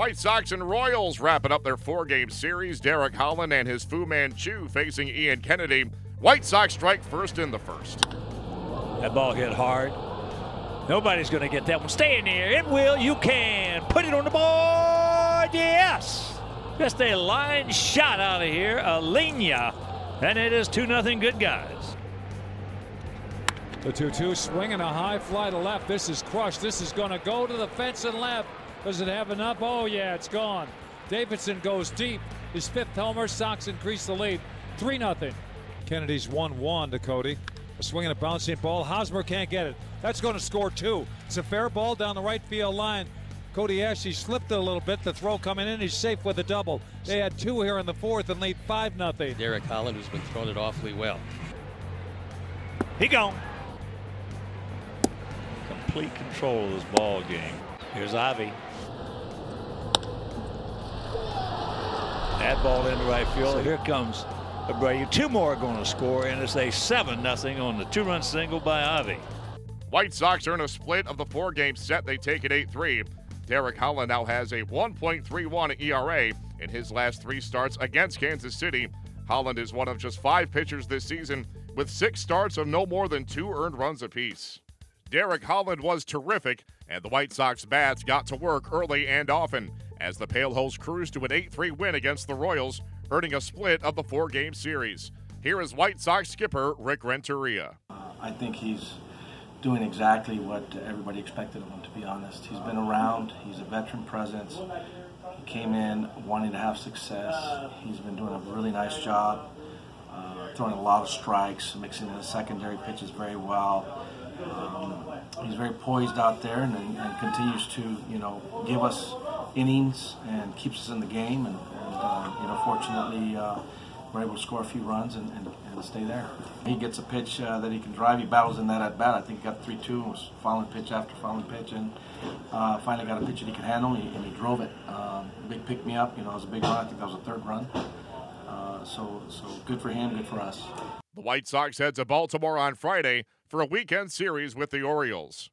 White Sox and Royals wrapping up their four game series. Derek Holland and his Fu Manchu facing Ian Kennedy. White Sox strike first in the first. That ball hit hard. Nobody's going to get that one. Stay in there. It will. You can. Put it on the board. Yes. Just a line shot out of here. A Alenia. And it is 2 0 good guys. The 2 2 swinging a high fly to left. This is crushed. This is going to go to the fence and left. Does it have enough? Oh, yeah, it's gone. Davidson goes deep. His fifth homer. Sox increase the lead. 3 0. Kennedy's 1 1 to Cody. A swing and a bouncing ball. Hosmer can't get it. That's going to score two. It's a fair ball down the right field line. Cody Ashley slipped it a little bit. The throw coming in. He's safe with a double. They had two here in the fourth and lead 5 0. Derek Holland, who's been throwing it awfully well. He gone. Complete control of this ball game. Here's Avi. That ball into right field. Here comes Abreu. Two more are going to score, and it's a 7 0 on the two run single by Avi. White Sox earn a split of the four game set. They take it 8 3. Derek Holland now has a 1.31 ERA in his last three starts against Kansas City. Holland is one of just five pitchers this season with six starts of no more than two earned runs apiece. Derek Holland was terrific, and the White Sox bats got to work early and often as the Pale Hose cruised to an 8 3 win against the Royals, earning a split of the four game series. Here is White Sox skipper Rick Renteria. Uh, I think he's doing exactly what everybody expected of him, to be honest. He's been around, he's a veteran presence. He came in wanting to have success. He's been doing a really nice job, uh, throwing a lot of strikes, mixing in the secondary pitches very well. He's very poised out there and, and, continues to, you know, give us innings and keeps us in the game. And, and uh, you know, fortunately, uh, we're able to score a few runs and, and, and stay there. He gets a pitch uh, that he can drive. He battles in that at bat. I think he got 3 2, and was following pitch after following pitch, and uh, finally got a pitch that he can handle, and he, and he drove it. Um, big pick me up. You know, it was a big run. I think that was a third run. Uh, so, so good for him, good for us. The White Sox head to Baltimore on Friday for a weekend series with the Orioles.